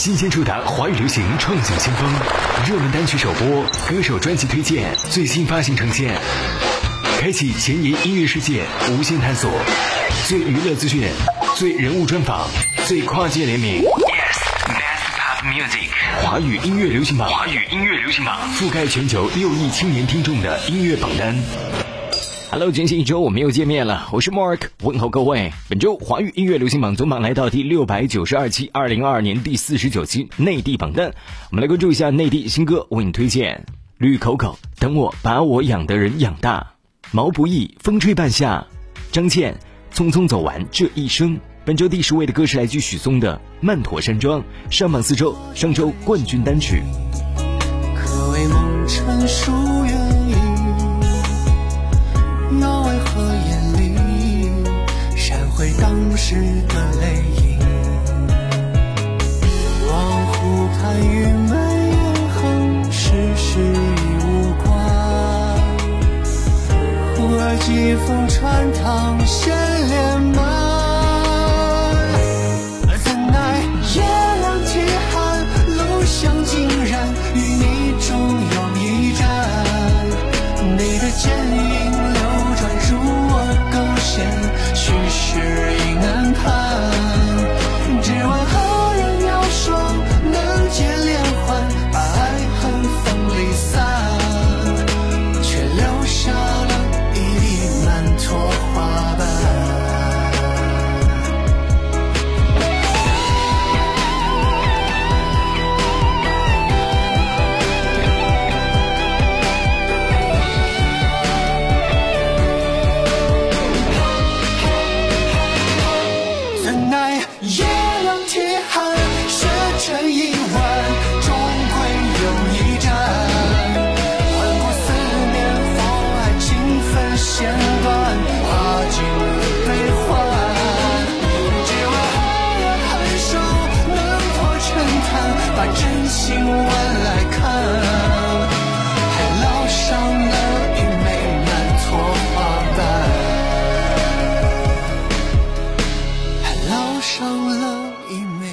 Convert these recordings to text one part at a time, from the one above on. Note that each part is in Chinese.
新鲜触达华语流行创想先锋，热门单曲首播，歌手专辑推荐，最新发行呈现，开启前沿音乐世界无限探索，最娱乐资讯，最人物专访，最跨界联名。Yes，Best Pop Music，华语音乐流行榜，华语音乐流行榜。覆盖全球六亿青年听众的音乐榜单。Hello，全新一周我们又见面了，我是 Mark，问候各位。本周华语音乐流行榜总榜来到第六百九十二期，二零二二年第四十九期内地榜单。我们来关注一下内地新歌，为你推荐绿口口，等我把我养的人养大。毛不易，风吹半夏。张倩，匆匆走完这一生。本周第十位的歌是来自许嵩的《曼陀山庄》，上榜四周，上周冠军单曲。可为梦成书回当时的泪影？往湖畔与梅烟横，世事已无关。忽而几风穿堂掀帘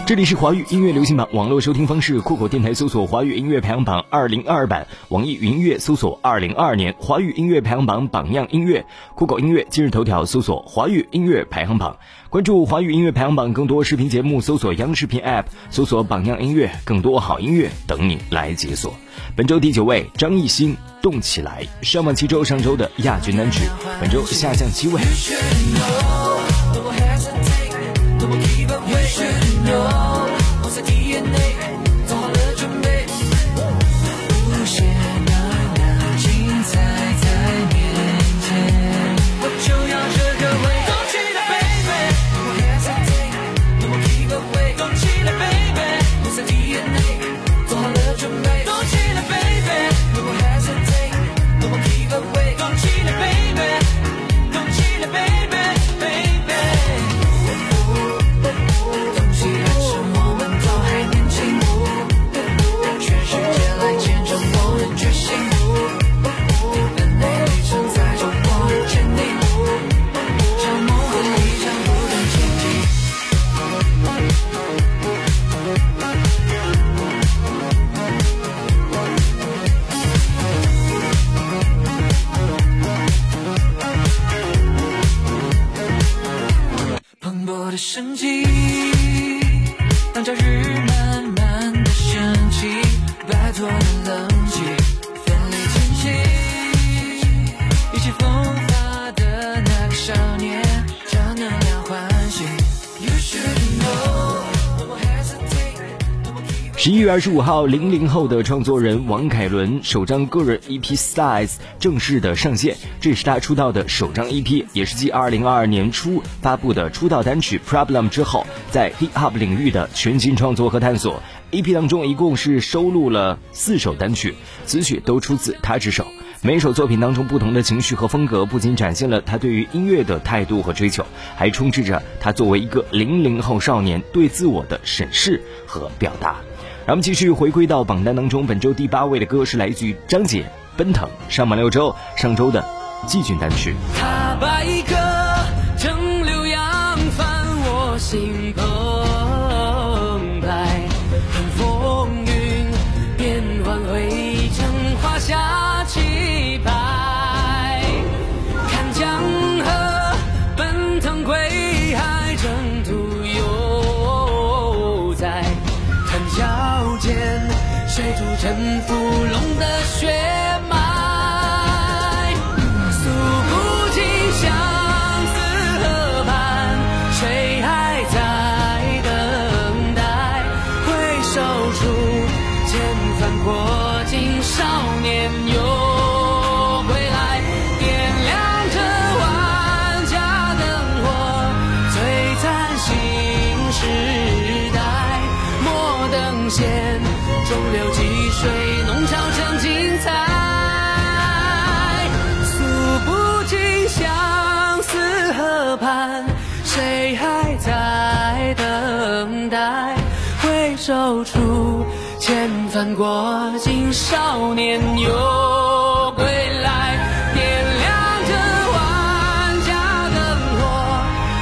这里是华语音乐流行榜网络收听方式，酷狗电台搜索“华语音乐排行榜二零二版”，网易云音乐搜索“二零二二年华语音乐排行榜榜样音乐”，酷狗音乐今日头条搜索“华语音乐排行榜”，关注华语音乐排行榜更多视频节目，搜索央视频 App，搜索“榜样音乐”，更多好音乐等你来解锁。本周第九位，张艺兴《动起来》，上榜七周，上周的亚军单曲，本周下降七位。二十五号，零零后的创作人王凯伦首张个人 EP《Size》正式的上线，这是他出道的首张 EP，也是继二零二二年初发布的出道单曲《Problem》之后，在 Hip Hop 领域的全新创作和探索。EP 当中一共是收录了四首单曲，词曲都出自他之手。每首作品当中不同的情绪和风格，不仅展现了他对于音乐的态度和追求，还充斥着他作为一个零零后少年对自我的审视和表达。咱们继续回归到榜单当中，本周第八位的歌是来自于张杰，《奔腾》上榜六周，上周的季军单曲。他把一个蒸馏扬帆，我心头雪。穿过青，少年又归来，点亮着万家灯火，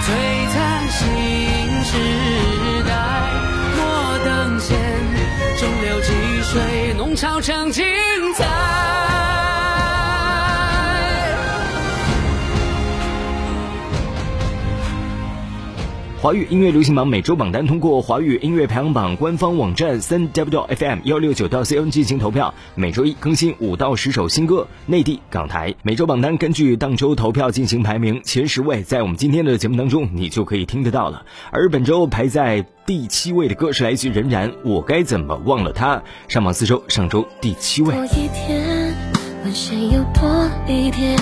璀璨新时代。莫等闲，中流击水，弄潮成精彩。华语音乐流行榜每周榜单通过华语音乐排行榜官方网站三 w fm 幺六九到 cn 进行投票，每周一更新五到十首新歌，内地、港台。每周榜单根据当周投票进行排名，前十位在我们今天的节目当中你就可以听得到了。而本周排在第七位的歌是来自于任然，我该怎么忘了他？上榜四周，上周第七位。多一天，问谁又多一点？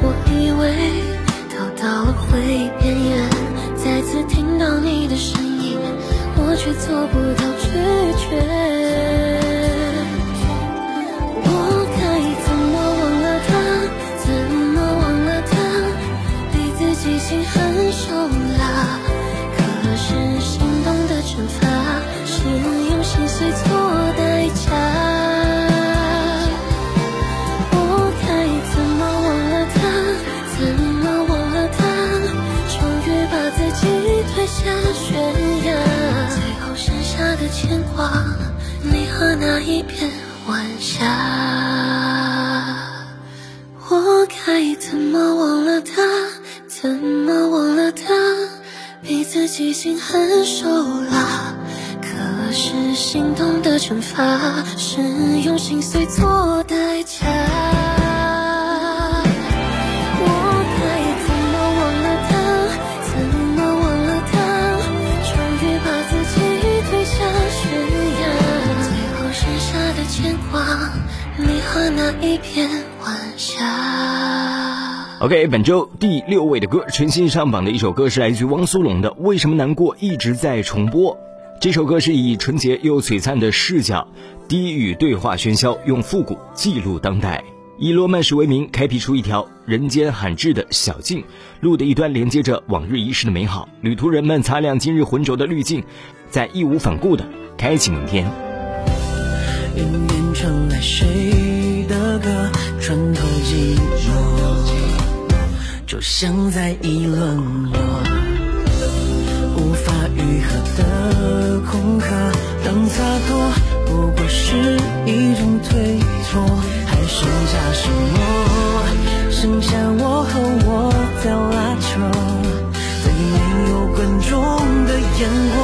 我以为逃到了回忆边缘。再次听到你的身影，我却做不到拒绝。我该怎么忘了他？怎么忘了他？对自己心狠你和那一片晚霞，我该怎么忘了他？怎么忘了他？比自己心狠手辣，可是心动的惩罚是用心碎做代价。那一片晚霞。OK，本周第六位的歌，全新上榜的一首歌是来自于汪苏泷的《为什么难过一直在重播》。这首歌是以纯洁又璀璨的视角，低语对话喧嚣，用复古记录当代，以罗曼史为名，开辟出一条人间罕至的小径，路的一端连接着往日遗失的美好，旅途人们擦亮今日浑浊的滤镜，在义无反顾的开启明天。传来谁的歌，穿透寂寞，就像在议论我无法愈合的空壳。当洒脱不过是一种推脱，还剩下什么？剩下我和我在拉扯，在没有观众的烟火，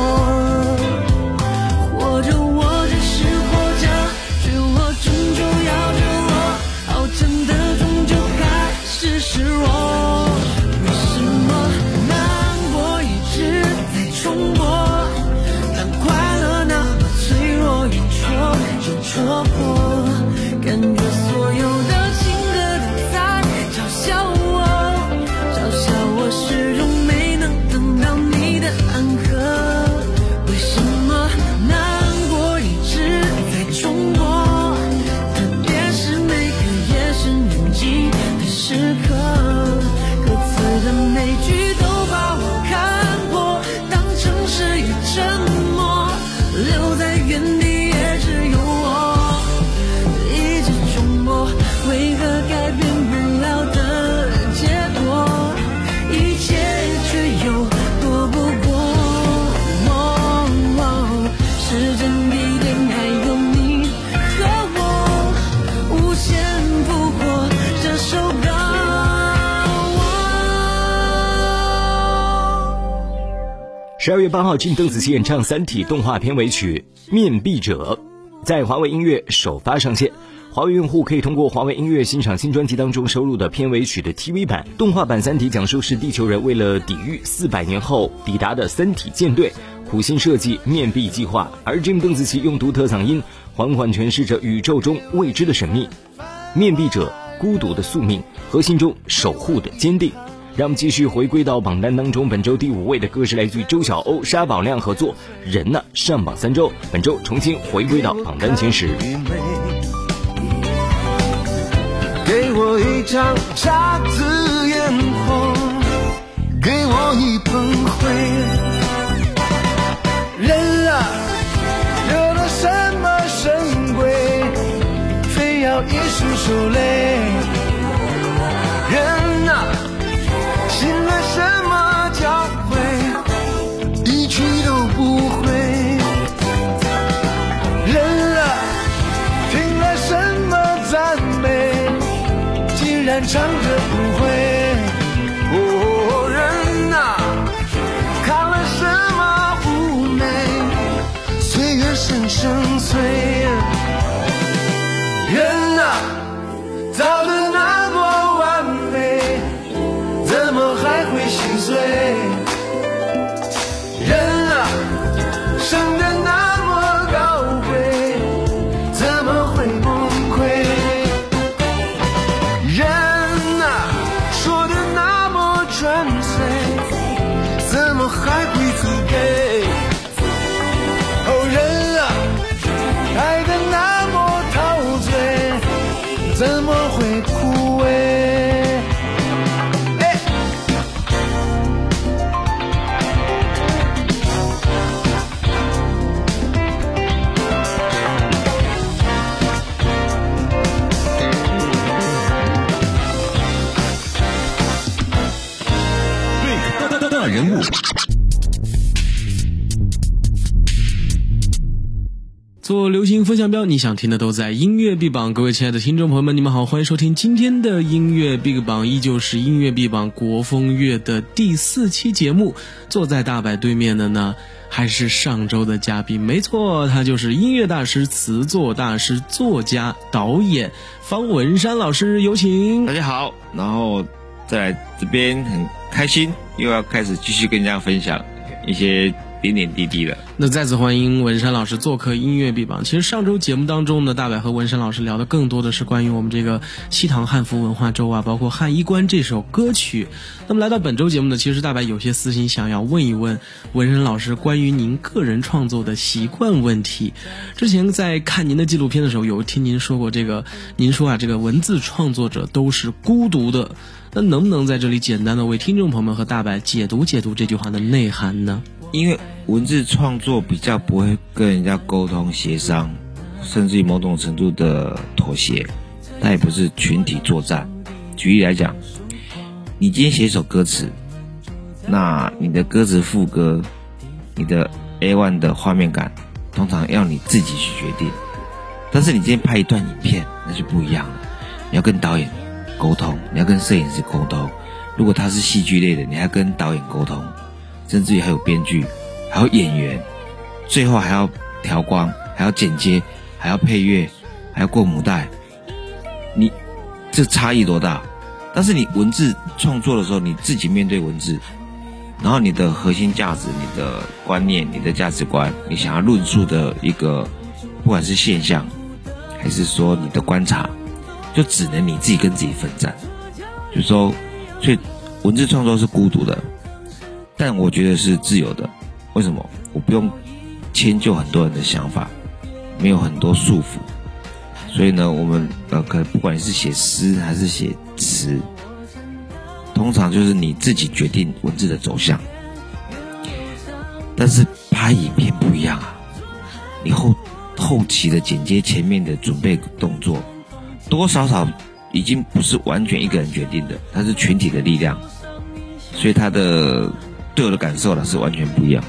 十二月八号，金邓紫棋演唱《三体》动画片尾曲《面壁者》。在华为音乐首发上线。华为用户可以通过华为音乐欣赏新专辑当中收录的片尾曲的 TV 版动画版《三体》，讲述是地球人为了抵御四百年后抵达的三体舰队，苦心设计面壁计划。而 Jim 邓紫棋用独特嗓音缓缓诠释着宇宙中未知的神秘，面壁者孤独的宿命和心中守护的坚定。让我们继续回归到榜单当中，本周第五位的歌是来自于周晓鸥、沙宝亮合作《人呢》，上榜三周，本周重新回归到榜单前十。给我一张姹紫嫣红，给我一捧灰。人啊，惹了什么神鬼，非要一世受累？唱着不会。哦，人呐，看了什么不美？岁月深深催。流行风向标，你想听的都在音乐 B 榜。各位亲爱的听众朋友们，你们好，欢迎收听今天的音乐 Big 榜，依旧是音乐 B 榜国风乐的第四期节目。坐在大白对面的呢，还是上周的嘉宾，没错，他就是音乐大师、词作大师、作家、导演方文山老师，有请大。家好，然后在这边很开心，又要开始继续跟大家分享一些点点滴滴的。那再次欢迎文山老师做客音乐 B 榜。其实上周节目当中呢，大白和文山老师聊的更多的是关于我们这个西唐汉服文化周啊，包括《汉衣冠》这首歌曲。那么来到本周节目呢，其实大白有些私心想要问一问文山老师关于您个人创作的习惯问题。之前在看您的纪录片的时候，有听您说过这个，您说啊，这个文字创作者都是孤独的。那能不能在这里简单的为听众朋友们和大白解读解读这句话的内涵呢？因为文字创作比较不会跟人家沟通协商，甚至于某种程度的妥协，它也不是群体作战。举例来讲，你今天写一首歌词，那你的歌词副歌，你的 A one 的画面感，通常要你自己去决定。但是你今天拍一段影片，那就不一样了，你要跟导演沟通，你要跟摄影师沟通。如果他是戏剧类的，你还要跟导演沟通，甚至于还有编剧，还有演员，最后还要调光，还要剪接，还要配乐，还要过母带。你这差异多大？但是你文字创作的时候，你自己面对文字，然后你的核心价值、你的观念、你的价值观，你想要论述的一个，不管是现象，还是说你的观察，就只能你自己跟自己奋战。就说，所以文字创作是孤独的，但我觉得是自由的。为什么？我不用迁就很多人的想法，没有很多束缚。所以呢，我们呃，可不管是写诗还是写词，通常就是你自己决定文字的走向。但是拍影片不一样啊，你后后期的剪接、前面的准备动作，多少少已经不是完全一个人决定的，它是群体的力量，所以它的对我的感受呢是完全不一样。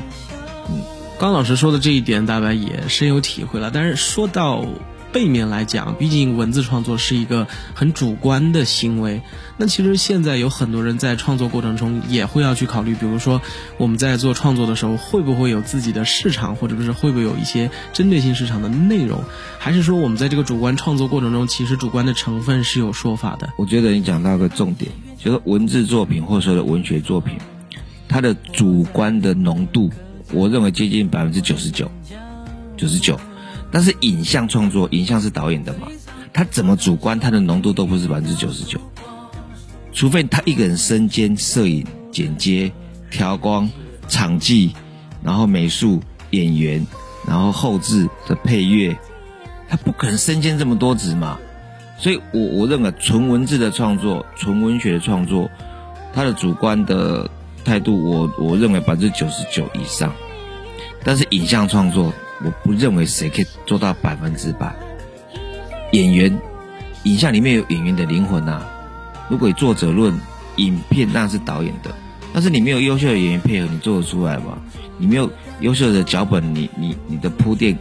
嗯刚老师说的这一点，大白也深有体会了。但是说到背面来讲，毕竟文字创作是一个很主观的行为。那其实现在有很多人在创作过程中也会要去考虑，比如说我们在做创作的时候，会不会有自己的市场，或者是会不会有一些针对性市场的内容，还是说我们在这个主观创作过程中，其实主观的成分是有说法的？我觉得你讲到个重点，就是文字作品或者说的文学作品，它的主观的浓度，我认为接近百分之九十九，九十九。但是影像创作，影像是导演的嘛，他怎么主观，他的浓度都不是百分之九十九，除非他一个人身兼摄影、剪接、调光、场记，然后美术、演员，然后后置的配乐，他不可能身兼这么多职嘛。所以我我认为纯文字的创作、纯文学的创作，他的主观的态度，我我认为百分之九十九以上。但是影像创作。我不认为谁可以做到百分之百。演员，影像里面有演员的灵魂呐。如果作者论，影片那是导演的，但是你没有优秀的演员配合，你做得出来吗？你没有优秀的脚本，你你你的铺垫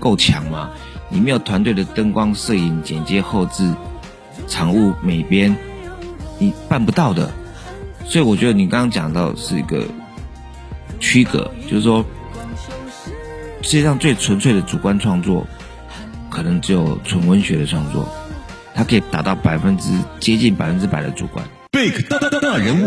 够强吗？你没有团队的灯光、摄影、剪接、后置、场务、美编，你办不到的。所以我觉得你刚刚讲到是一个区隔，就是说。世界上最纯粹的主观创作，可能只有纯文学的创作，它可以达到百分之接近百分之百的主观。Big 大大大人物，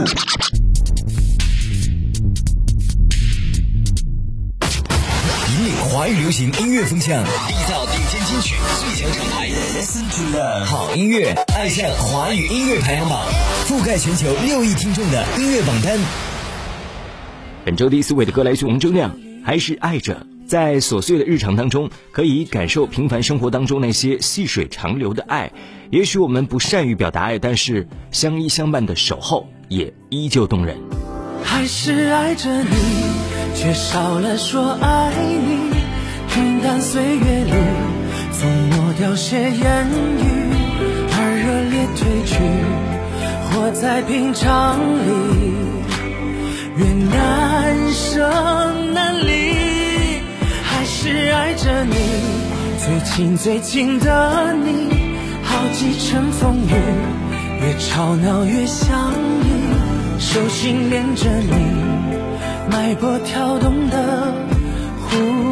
引领华语流行音乐风向，缔造顶尖金曲最强厂牌。Listen to the 好音乐，爱上华语音乐排行榜，覆盖全球六亿听众的音乐榜单。本周第四位的歌来自王铮亮，还是爱着。在琐碎的日常当中，可以感受平凡生活当中那些细水长流的爱。也许我们不善于表达爱，但是相依相伴的守候也依旧动人。还是爱着你，却少了说爱你。平淡岁月里，抹掉些言语，而热烈褪去，活在平常里，越难舍难离。还是爱着你，最近最近的你，好几程风雨，越吵闹越想你，手心连着你，脉搏跳动的呼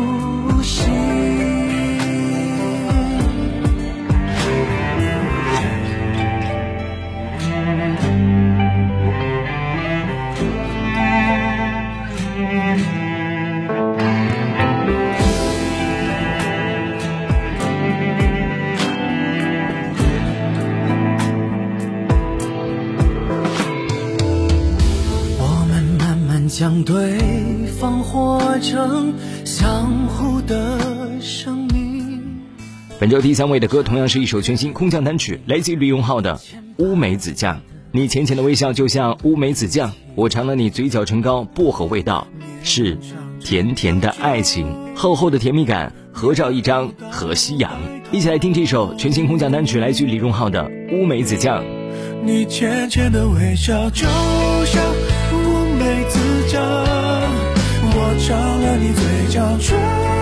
对方活成相互的生命。本周第三位的歌同样是一首全新空降单曲，来自于李荣浩的《乌梅子酱》。你浅浅的微笑就像乌梅子酱，我尝了你嘴角唇膏薄荷味道，是甜甜的爱情，厚厚的甜蜜感。合照一张和夕阳，一起来听这首全新空降单曲，来自于李荣浩的《乌梅子酱》。你浅浅的微笑就像乌梅子。我尝了你嘴角唇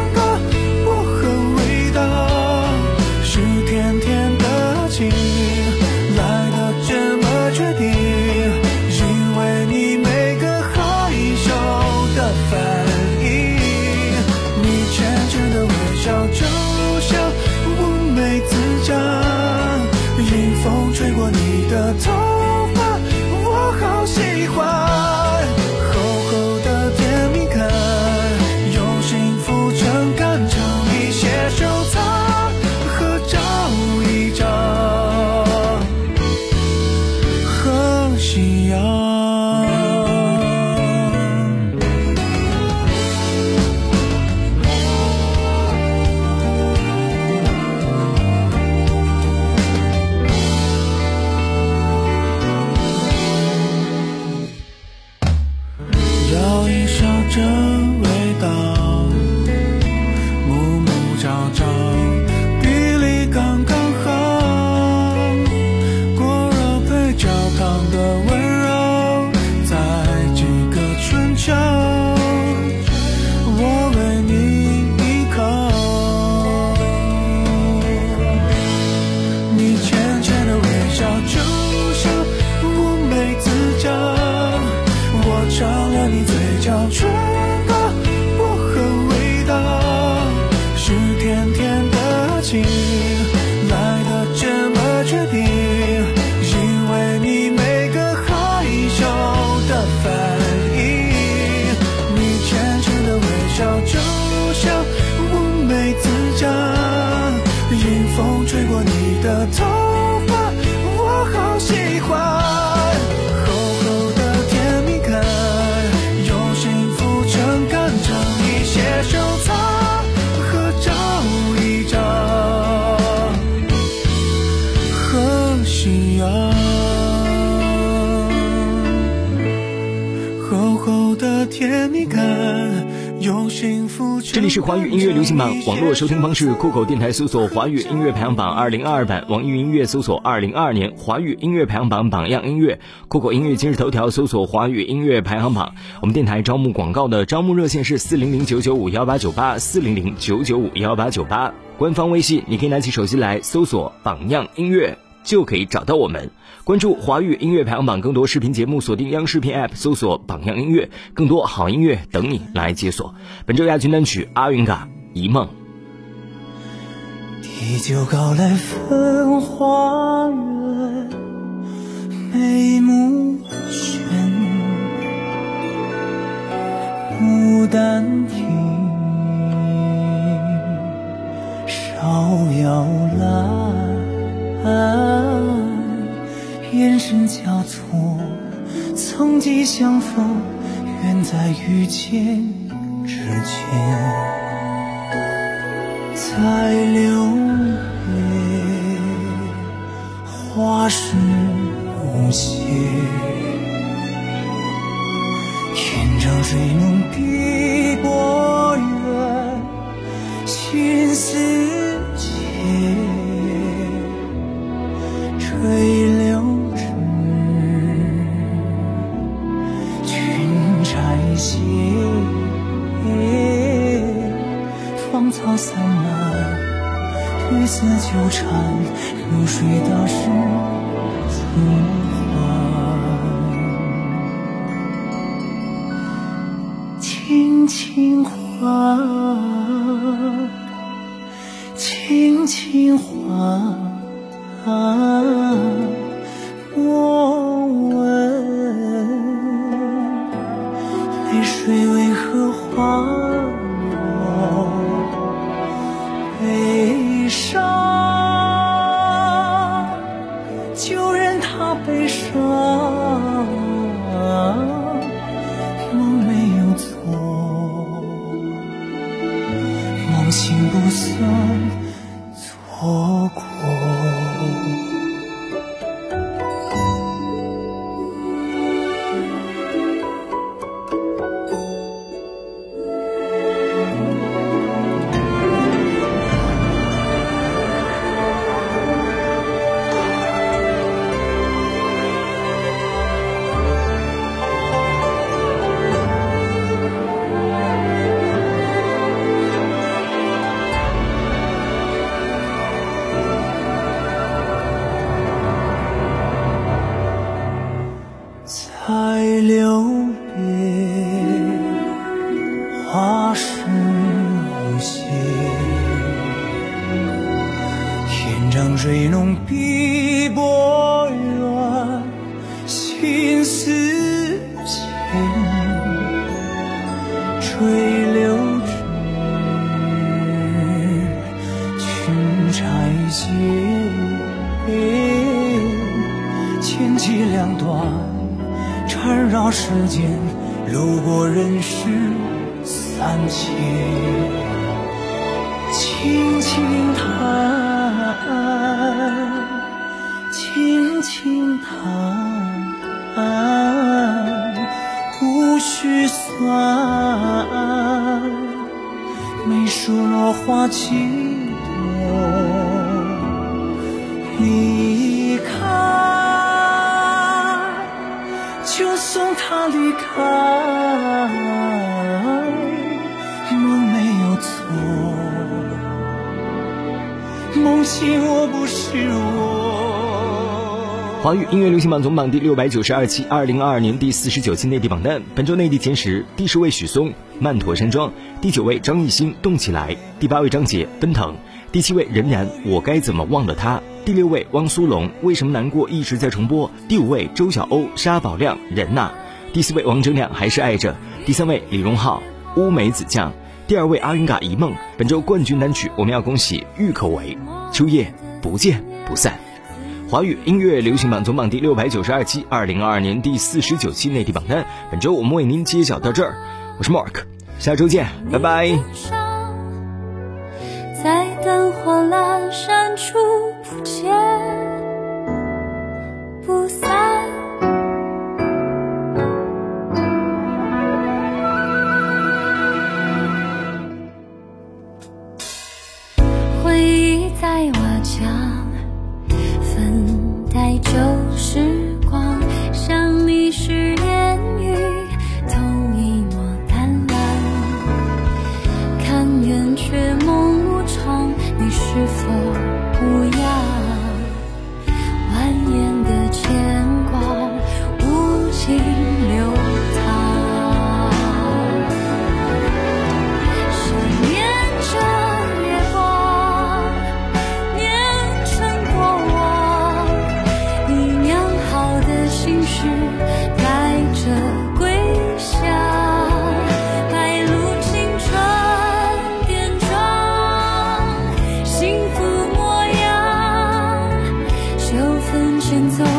舀一勺这。是华语音乐流行榜网络收听方式：酷狗电台搜索“华语音乐排行榜二零二二版”，网易云音乐搜索“二零二二年华语音乐排行榜榜样音乐”，酷狗音乐今日头条搜索“华语音乐排行榜”。我们电台招募广告的招募热线是四零零九九五幺八九八四零零九九五幺八九八，官方微信你可以拿起手机来搜索“榜样音乐”。就可以找到我们，关注华语音乐排行榜，更多视频节目锁定央视频 App，搜索“榜样音乐”，更多好音乐等你来解锁。本周亚军单曲《阿云嘎一梦》。地久高来分花月，眉目眩，牡丹亭，芍药来。眼神交错，曾几相逢，愿在遇见之前，在流年，花事无谢，天长水浓碧波远，心似纠缠，流水打湿字不算错过。em 梦醒我不是我。华语音乐流行榜总榜第六百九十二期，二零二二年第四十九期内地榜单。本周内地前十：第十位许嵩《曼陀山庄》，第九位张艺兴《动起来》，第八位张杰《奔腾》，第七位任然《我该怎么忘了他》。第六位汪苏泷，为什么难过一直在重播？第五位周晓鸥，沙宝亮，人呐。第四位王铮亮，还是爱着。第三位李荣浩，乌梅子酱。第二位阿云嘎一梦本周冠军单曲我们要恭喜郁可唯。秋夜不见不散。华语音乐流行榜总榜第六百九十二期二零二二年第四十九期内地榜单本周我们为您揭晓到这儿。我是 mark 下周见拜拜。在灯火阑珊处不见不散。前走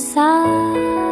散。